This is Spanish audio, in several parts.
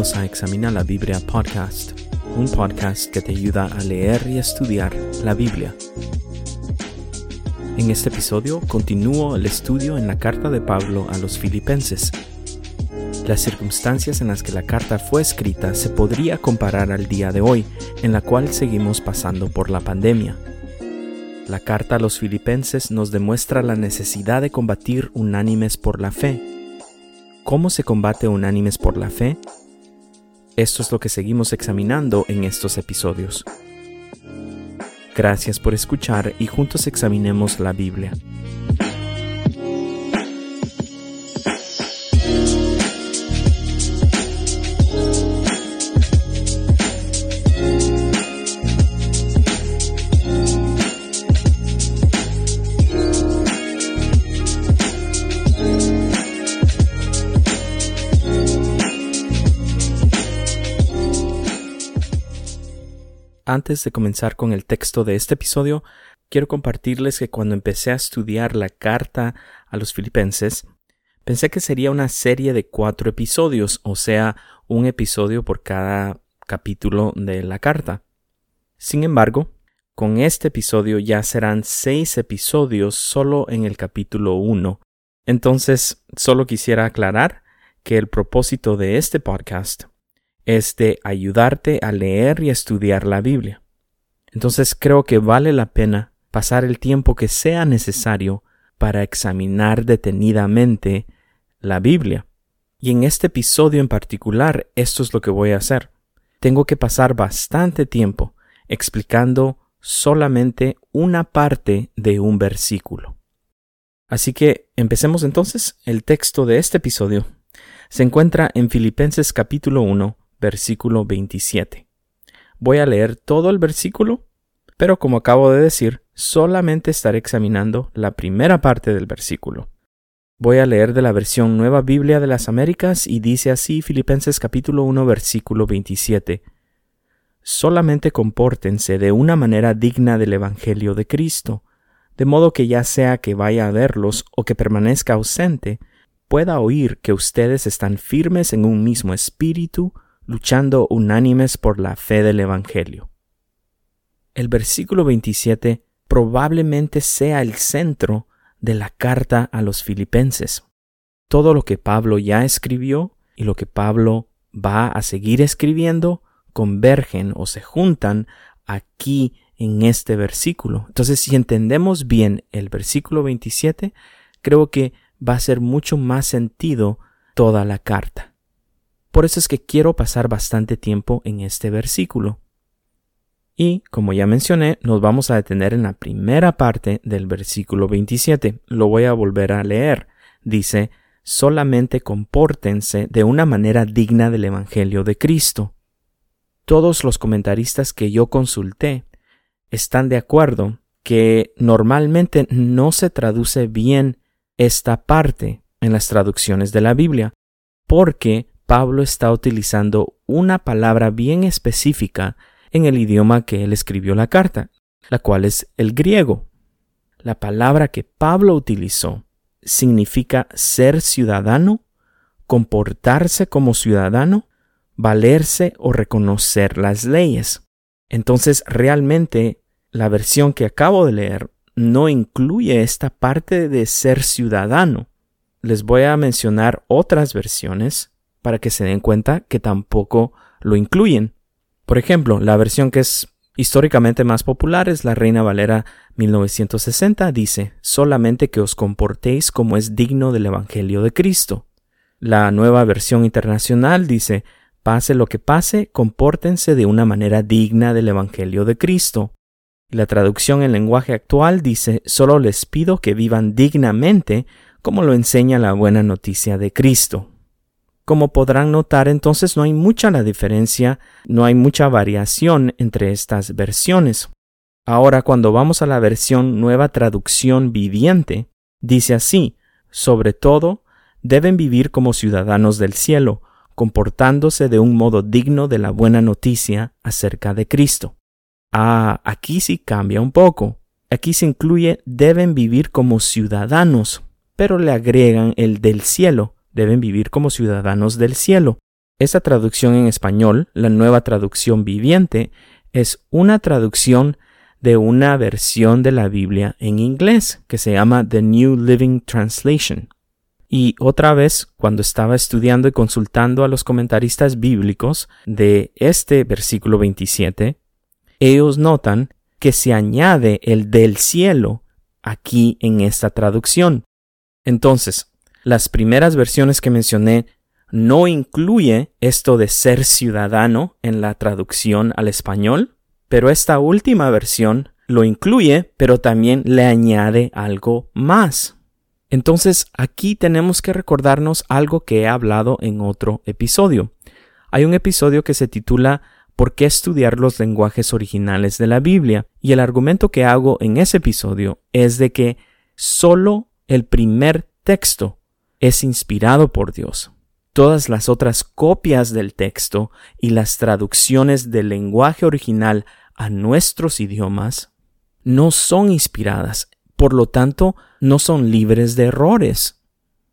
A Examina la Biblia Podcast, un podcast que te ayuda a leer y estudiar la Biblia. En este episodio continúo el estudio en la carta de Pablo a los filipenses. Las circunstancias en las que la carta fue escrita se podría comparar al día de hoy, en la cual seguimos pasando por la pandemia. La carta a los filipenses nos demuestra la necesidad de combatir unánimes por la fe. ¿Cómo se combate unánimes por la fe? Esto es lo que seguimos examinando en estos episodios. Gracias por escuchar y juntos examinemos la Biblia. Antes de comenzar con el texto de este episodio, quiero compartirles que cuando empecé a estudiar la carta a los filipenses, pensé que sería una serie de cuatro episodios, o sea, un episodio por cada capítulo de la carta. Sin embargo, con este episodio ya serán seis episodios solo en el capítulo 1. Entonces, solo quisiera aclarar que el propósito de este podcast es de ayudarte a leer y estudiar la Biblia. Entonces creo que vale la pena pasar el tiempo que sea necesario para examinar detenidamente la Biblia. Y en este episodio en particular, esto es lo que voy a hacer. Tengo que pasar bastante tiempo explicando solamente una parte de un versículo. Así que empecemos entonces. El texto de este episodio se encuentra en Filipenses capítulo 1, versículo 27. Voy a leer todo el versículo, pero como acabo de decir, solamente estaré examinando la primera parte del versículo. Voy a leer de la versión Nueva Biblia de las Américas y dice así Filipenses capítulo 1 versículo 27. Solamente compórtense de una manera digna del Evangelio de Cristo, de modo que ya sea que vaya a verlos o que permanezca ausente, pueda oír que ustedes están firmes en un mismo espíritu, luchando unánimes por la fe del Evangelio. El versículo 27 probablemente sea el centro de la carta a los filipenses. Todo lo que Pablo ya escribió y lo que Pablo va a seguir escribiendo convergen o se juntan aquí en este versículo. Entonces, si entendemos bien el versículo 27, creo que va a hacer mucho más sentido toda la carta. Por eso es que quiero pasar bastante tiempo en este versículo. Y, como ya mencioné, nos vamos a detener en la primera parte del versículo 27. Lo voy a volver a leer. Dice, solamente compórtense de una manera digna del Evangelio de Cristo. Todos los comentaristas que yo consulté están de acuerdo que normalmente no se traduce bien esta parte en las traducciones de la Biblia, porque Pablo está utilizando una palabra bien específica en el idioma que él escribió la carta, la cual es el griego. La palabra que Pablo utilizó significa ser ciudadano, comportarse como ciudadano, valerse o reconocer las leyes. Entonces realmente la versión que acabo de leer no incluye esta parte de ser ciudadano. Les voy a mencionar otras versiones para que se den cuenta que tampoco lo incluyen. Por ejemplo, la versión que es históricamente más popular es la Reina Valera 1960, dice, solamente que os comportéis como es digno del Evangelio de Cristo. La nueva versión internacional dice, pase lo que pase, compórtense de una manera digna del Evangelio de Cristo. La traducción en lenguaje actual dice, solo les pido que vivan dignamente como lo enseña la buena noticia de Cristo. Como podrán notar, entonces no hay mucha la diferencia, no hay mucha variación entre estas versiones. Ahora, cuando vamos a la versión Nueva Traducción Viviente, dice así, sobre todo, deben vivir como ciudadanos del cielo, comportándose de un modo digno de la buena noticia acerca de Cristo. Ah, aquí sí cambia un poco. Aquí se incluye deben vivir como ciudadanos, pero le agregan el del cielo, deben vivir como ciudadanos del cielo. Esta traducción en español, la nueva traducción viviente, es una traducción de una versión de la Biblia en inglés que se llama The New Living Translation. Y otra vez, cuando estaba estudiando y consultando a los comentaristas bíblicos de este versículo 27, ellos notan que se añade el del cielo aquí en esta traducción. Entonces, las primeras versiones que mencioné no incluye esto de ser ciudadano en la traducción al español, pero esta última versión lo incluye, pero también le añade algo más. Entonces aquí tenemos que recordarnos algo que he hablado en otro episodio. Hay un episodio que se titula ¿Por qué estudiar los lenguajes originales de la Biblia? Y el argumento que hago en ese episodio es de que solo el primer texto es inspirado por Dios todas las otras copias del texto y las traducciones del lenguaje original a nuestros idiomas no son inspiradas, por lo tanto no son libres de errores.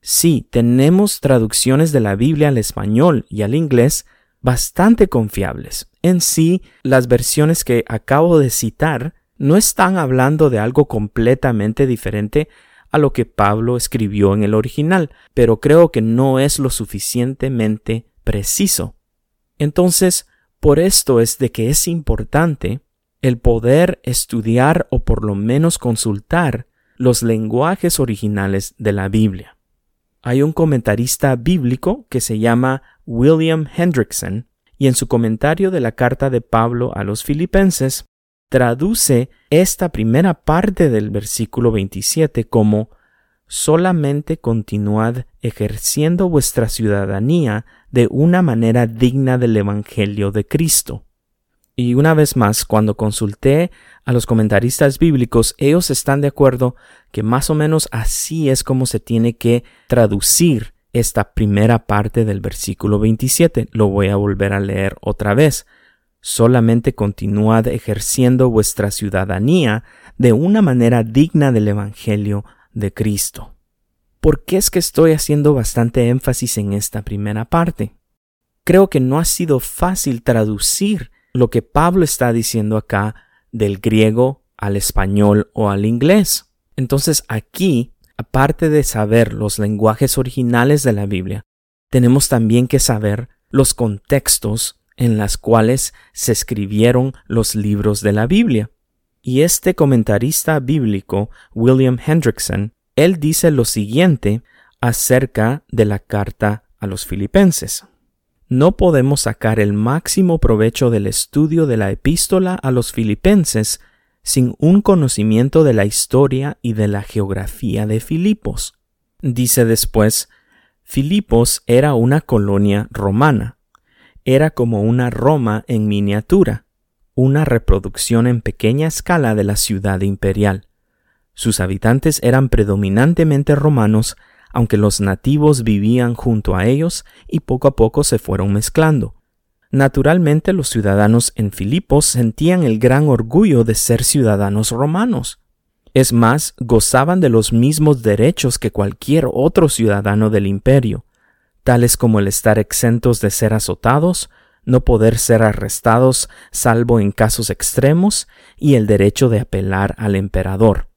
Sí, tenemos traducciones de la Biblia al español y al inglés bastante confiables. En sí, las versiones que acabo de citar no están hablando de algo completamente diferente a lo que Pablo escribió en el original, pero creo que no es lo suficientemente preciso. Entonces, por esto es de que es importante el poder estudiar o por lo menos consultar los lenguajes originales de la Biblia. Hay un comentarista bíblico que se llama William Hendrickson y en su comentario de la carta de Pablo a los filipenses traduce esta primera parte del versículo 27 como solamente continuad ejerciendo vuestra ciudadanía de una manera digna del Evangelio de Cristo. Y una vez más, cuando consulté a los comentaristas bíblicos, ellos están de acuerdo que más o menos así es como se tiene que traducir esta primera parte del versículo 27. Lo voy a volver a leer otra vez solamente continuad ejerciendo vuestra ciudadanía de una manera digna del Evangelio de Cristo. ¿Por qué es que estoy haciendo bastante énfasis en esta primera parte? Creo que no ha sido fácil traducir lo que Pablo está diciendo acá del griego al español o al inglés. Entonces aquí, aparte de saber los lenguajes originales de la Biblia, tenemos también que saber los contextos en las cuales se escribieron los libros de la Biblia. Y este comentarista bíblico, William Hendrickson, él dice lo siguiente acerca de la carta a los filipenses. No podemos sacar el máximo provecho del estudio de la epístola a los filipenses sin un conocimiento de la historia y de la geografía de Filipos. Dice después, Filipos era una colonia romana era como una Roma en miniatura, una reproducción en pequeña escala de la ciudad imperial. Sus habitantes eran predominantemente romanos, aunque los nativos vivían junto a ellos y poco a poco se fueron mezclando. Naturalmente los ciudadanos en Filipos sentían el gran orgullo de ser ciudadanos romanos. Es más, gozaban de los mismos derechos que cualquier otro ciudadano del imperio tales como el estar exentos de ser azotados, no poder ser arrestados salvo en casos extremos y el derecho de apelar al emperador.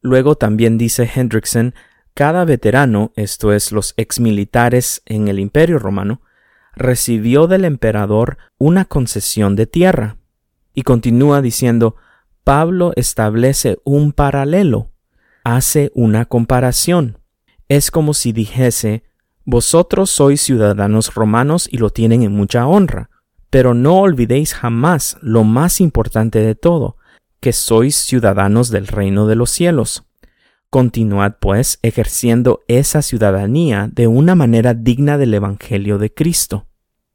Luego también dice Hendrickson, cada veterano, esto es los exmilitares en el Imperio romano, recibió del emperador una concesión de tierra. Y continúa diciendo, Pablo establece un paralelo, hace una comparación. Es como si dijese, vosotros sois ciudadanos romanos y lo tienen en mucha honra, pero no olvidéis jamás lo más importante de todo, que sois ciudadanos del reino de los cielos. Continuad, pues, ejerciendo esa ciudadanía de una manera digna del Evangelio de Cristo.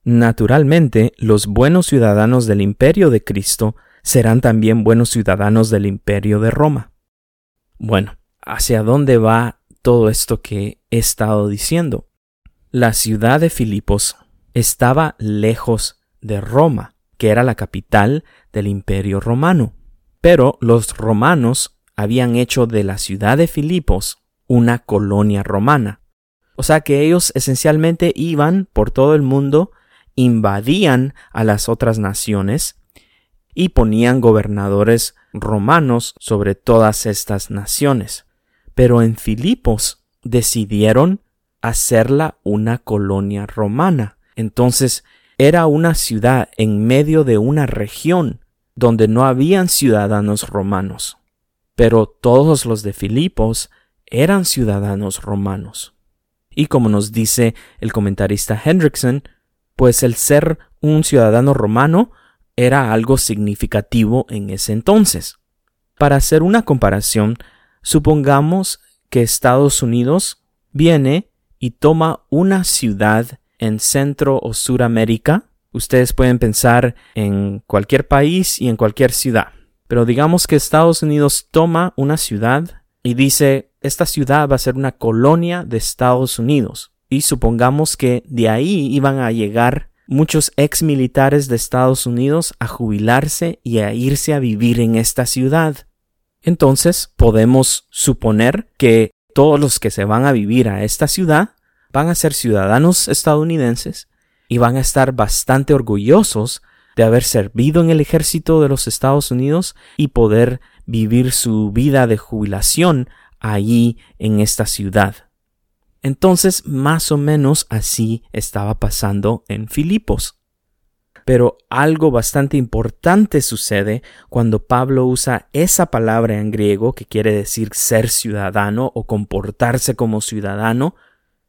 Naturalmente, los buenos ciudadanos del imperio de Cristo serán también buenos ciudadanos del imperio de Roma. Bueno, ¿hacia dónde va todo esto que he estado diciendo? La ciudad de Filipos estaba lejos de Roma, que era la capital del imperio romano. Pero los romanos habían hecho de la ciudad de Filipos una colonia romana. O sea que ellos esencialmente iban por todo el mundo invadían a las otras naciones y ponían gobernadores romanos sobre todas estas naciones. Pero en Filipos decidieron hacerla una colonia romana. Entonces era una ciudad en medio de una región donde no habían ciudadanos romanos. Pero todos los de Filipos eran ciudadanos romanos. Y como nos dice el comentarista Hendrickson, pues el ser un ciudadano romano era algo significativo en ese entonces. Para hacer una comparación, supongamos que Estados Unidos viene y toma una ciudad en Centro o Suramérica. Ustedes pueden pensar en cualquier país y en cualquier ciudad. Pero digamos que Estados Unidos toma una ciudad y dice, esta ciudad va a ser una colonia de Estados Unidos. Y supongamos que de ahí iban a llegar muchos ex militares de Estados Unidos a jubilarse y a irse a vivir en esta ciudad. Entonces podemos suponer que todos los que se van a vivir a esta ciudad van a ser ciudadanos estadounidenses y van a estar bastante orgullosos de haber servido en el ejército de los Estados Unidos y poder vivir su vida de jubilación allí en esta ciudad. Entonces, más o menos así estaba pasando en Filipos. Pero algo bastante importante sucede cuando Pablo usa esa palabra en griego que quiere decir ser ciudadano o comportarse como ciudadano,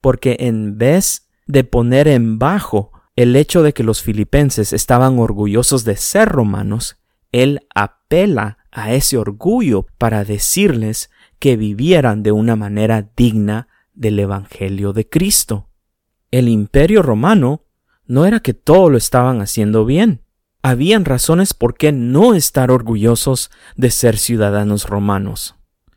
porque en vez de poner en bajo el hecho de que los filipenses estaban orgullosos de ser romanos, él apela a ese orgullo para decirles que vivieran de una manera digna del Evangelio de Cristo. El imperio romano no era que todo lo estaban haciendo bien. Habían razones por qué no estar orgullosos de ser ciudadanos romanos.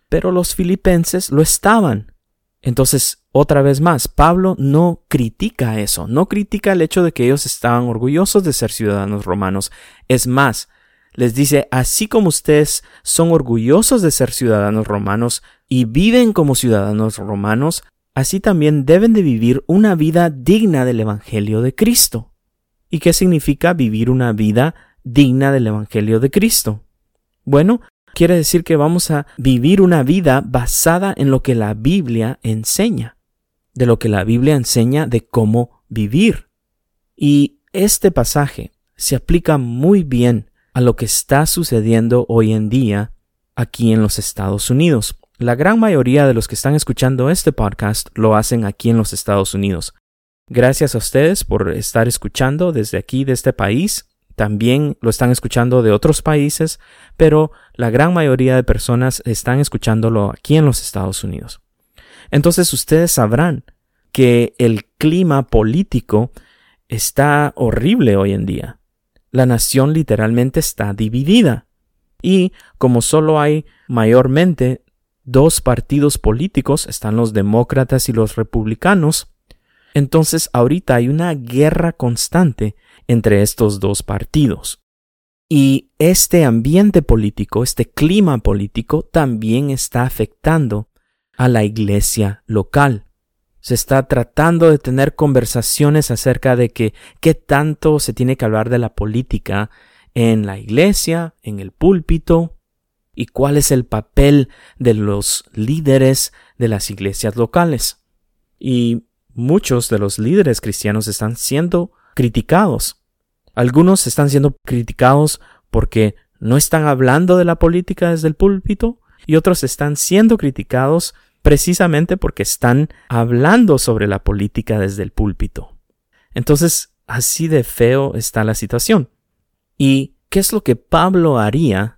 Pero los filipenses lo estaban. Entonces, otra vez más, Pablo no critica eso, no critica el hecho de que ellos estaban orgullosos de ser ciudadanos romanos. Es más, les dice, así como ustedes son orgullosos de ser ciudadanos romanos y viven como ciudadanos romanos, así también deben de vivir una vida digna del Evangelio de Cristo. ¿Y qué significa vivir una vida digna del Evangelio de Cristo? Bueno, quiere decir que vamos a vivir una vida basada en lo que la Biblia enseña, de lo que la Biblia enseña de cómo vivir. Y este pasaje se aplica muy bien a lo que está sucediendo hoy en día aquí en los Estados Unidos. La gran mayoría de los que están escuchando este podcast lo hacen aquí en los Estados Unidos. Gracias a ustedes por estar escuchando desde aquí, de este país. También lo están escuchando de otros países, pero la gran mayoría de personas están escuchándolo aquí en los Estados Unidos. Entonces ustedes sabrán que el clima político está horrible hoy en día la nación literalmente está dividida. Y como solo hay mayormente dos partidos políticos, están los demócratas y los republicanos, entonces ahorita hay una guerra constante entre estos dos partidos. Y este ambiente político, este clima político, también está afectando a la iglesia local se está tratando de tener conversaciones acerca de que qué tanto se tiene que hablar de la política en la iglesia, en el púlpito, y cuál es el papel de los líderes de las iglesias locales. Y muchos de los líderes cristianos están siendo criticados. Algunos están siendo criticados porque no están hablando de la política desde el púlpito y otros están siendo criticados precisamente porque están hablando sobre la política desde el púlpito. Entonces, así de feo está la situación. ¿Y qué es lo que Pablo haría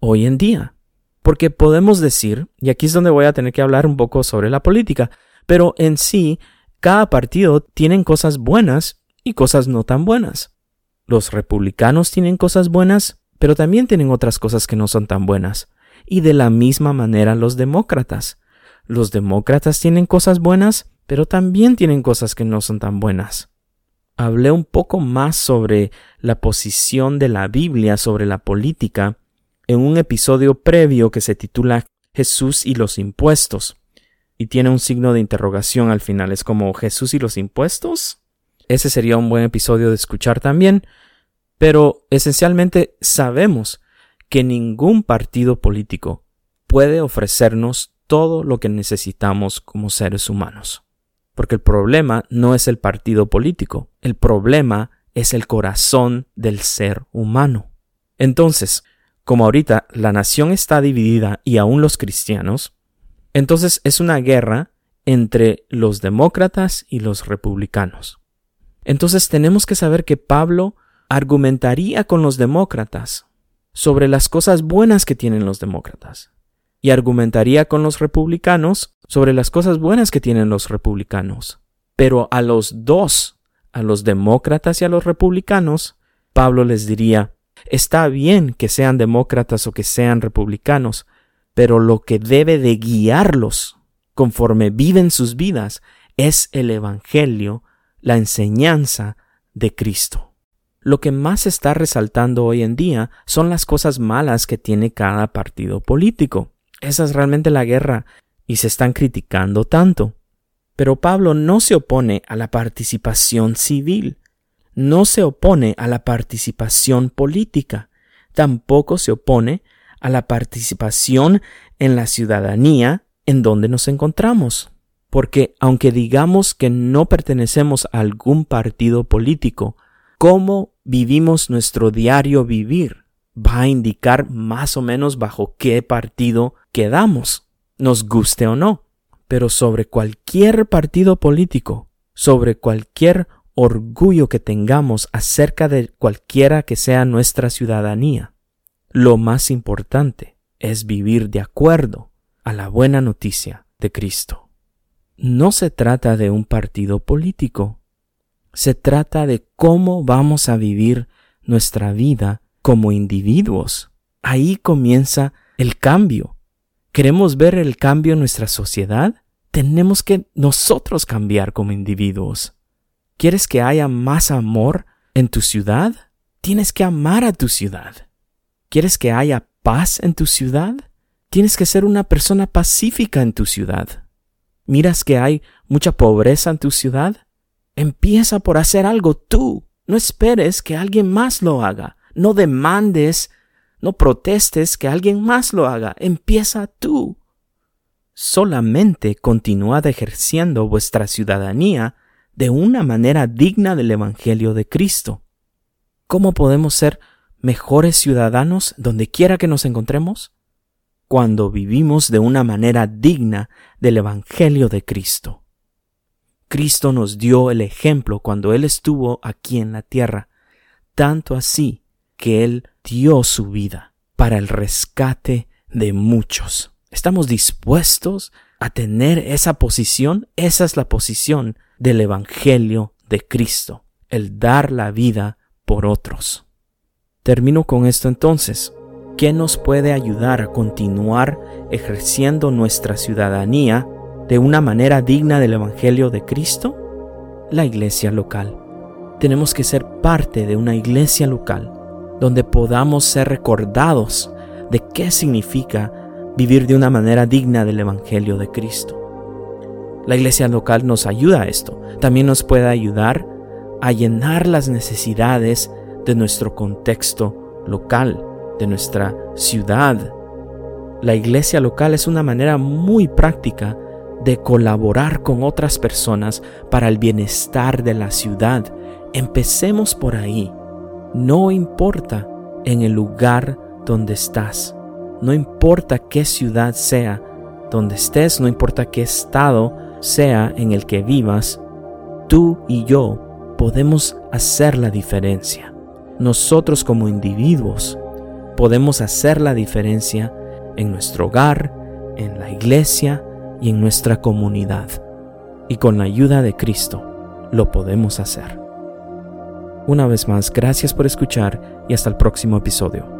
hoy en día? Porque podemos decir, y aquí es donde voy a tener que hablar un poco sobre la política, pero en sí, cada partido tiene cosas buenas y cosas no tan buenas. Los republicanos tienen cosas buenas, pero también tienen otras cosas que no son tan buenas. Y de la misma manera los demócratas. Los demócratas tienen cosas buenas, pero también tienen cosas que no son tan buenas. Hablé un poco más sobre la posición de la Biblia sobre la política en un episodio previo que se titula Jesús y los impuestos. Y tiene un signo de interrogación al final. Es como Jesús y los impuestos. ese sería un buen episodio de escuchar también, pero esencialmente sabemos que ningún partido político puede ofrecernos todo lo que necesitamos como seres humanos. Porque el problema no es el partido político, el problema es el corazón del ser humano. Entonces, como ahorita la nación está dividida y aún los cristianos, entonces es una guerra entre los demócratas y los republicanos. Entonces tenemos que saber que Pablo argumentaría con los demócratas sobre las cosas buenas que tienen los demócratas y argumentaría con los republicanos sobre las cosas buenas que tienen los republicanos. Pero a los dos, a los demócratas y a los republicanos, Pablo les diría, está bien que sean demócratas o que sean republicanos, pero lo que debe de guiarlos conforme viven sus vidas es el Evangelio, la enseñanza de Cristo. Lo que más está resaltando hoy en día son las cosas malas que tiene cada partido político. Esa es realmente la guerra y se están criticando tanto. Pero Pablo no se opone a la participación civil, no se opone a la participación política, tampoco se opone a la participación en la ciudadanía en donde nos encontramos. Porque aunque digamos que no pertenecemos a algún partido político, cómo vivimos nuestro diario vivir va a indicar más o menos bajo qué partido quedamos, nos guste o no. Pero sobre cualquier partido político, sobre cualquier orgullo que tengamos acerca de cualquiera que sea nuestra ciudadanía, lo más importante es vivir de acuerdo a la buena noticia de Cristo. No se trata de un partido político, se trata de cómo vamos a vivir nuestra vida como individuos. Ahí comienza el cambio. ¿Queremos ver el cambio en nuestra sociedad? Tenemos que nosotros cambiar como individuos. ¿Quieres que haya más amor en tu ciudad? Tienes que amar a tu ciudad. ¿Quieres que haya paz en tu ciudad? Tienes que ser una persona pacífica en tu ciudad. ¿Miras que hay mucha pobreza en tu ciudad? Empieza por hacer algo tú. No esperes que alguien más lo haga. No demandes, no protestes que alguien más lo haga. Empieza tú. Solamente continuad ejerciendo vuestra ciudadanía de una manera digna del Evangelio de Cristo. ¿Cómo podemos ser mejores ciudadanos donde quiera que nos encontremos? Cuando vivimos de una manera digna del Evangelio de Cristo. Cristo nos dio el ejemplo cuando Él estuvo aquí en la tierra, tanto así que Él dio su vida para el rescate de muchos. ¿Estamos dispuestos a tener esa posición? Esa es la posición del Evangelio de Cristo, el dar la vida por otros. Termino con esto entonces. ¿Qué nos puede ayudar a continuar ejerciendo nuestra ciudadanía de una manera digna del Evangelio de Cristo? La iglesia local. Tenemos que ser parte de una iglesia local donde podamos ser recordados de qué significa vivir de una manera digna del Evangelio de Cristo. La iglesia local nos ayuda a esto. También nos puede ayudar a llenar las necesidades de nuestro contexto local, de nuestra ciudad. La iglesia local es una manera muy práctica de colaborar con otras personas para el bienestar de la ciudad. Empecemos por ahí. No importa en el lugar donde estás. No importa qué ciudad sea donde estés, no importa qué estado sea en el que vivas, tú y yo podemos hacer la diferencia nosotros como individuos podemos hacer la diferencia en nuestro hogar, en la iglesia y en nuestra comunidad. Y con la ayuda de Cristo lo podemos hacer. Una vez más, gracias por escuchar y hasta el próximo episodio.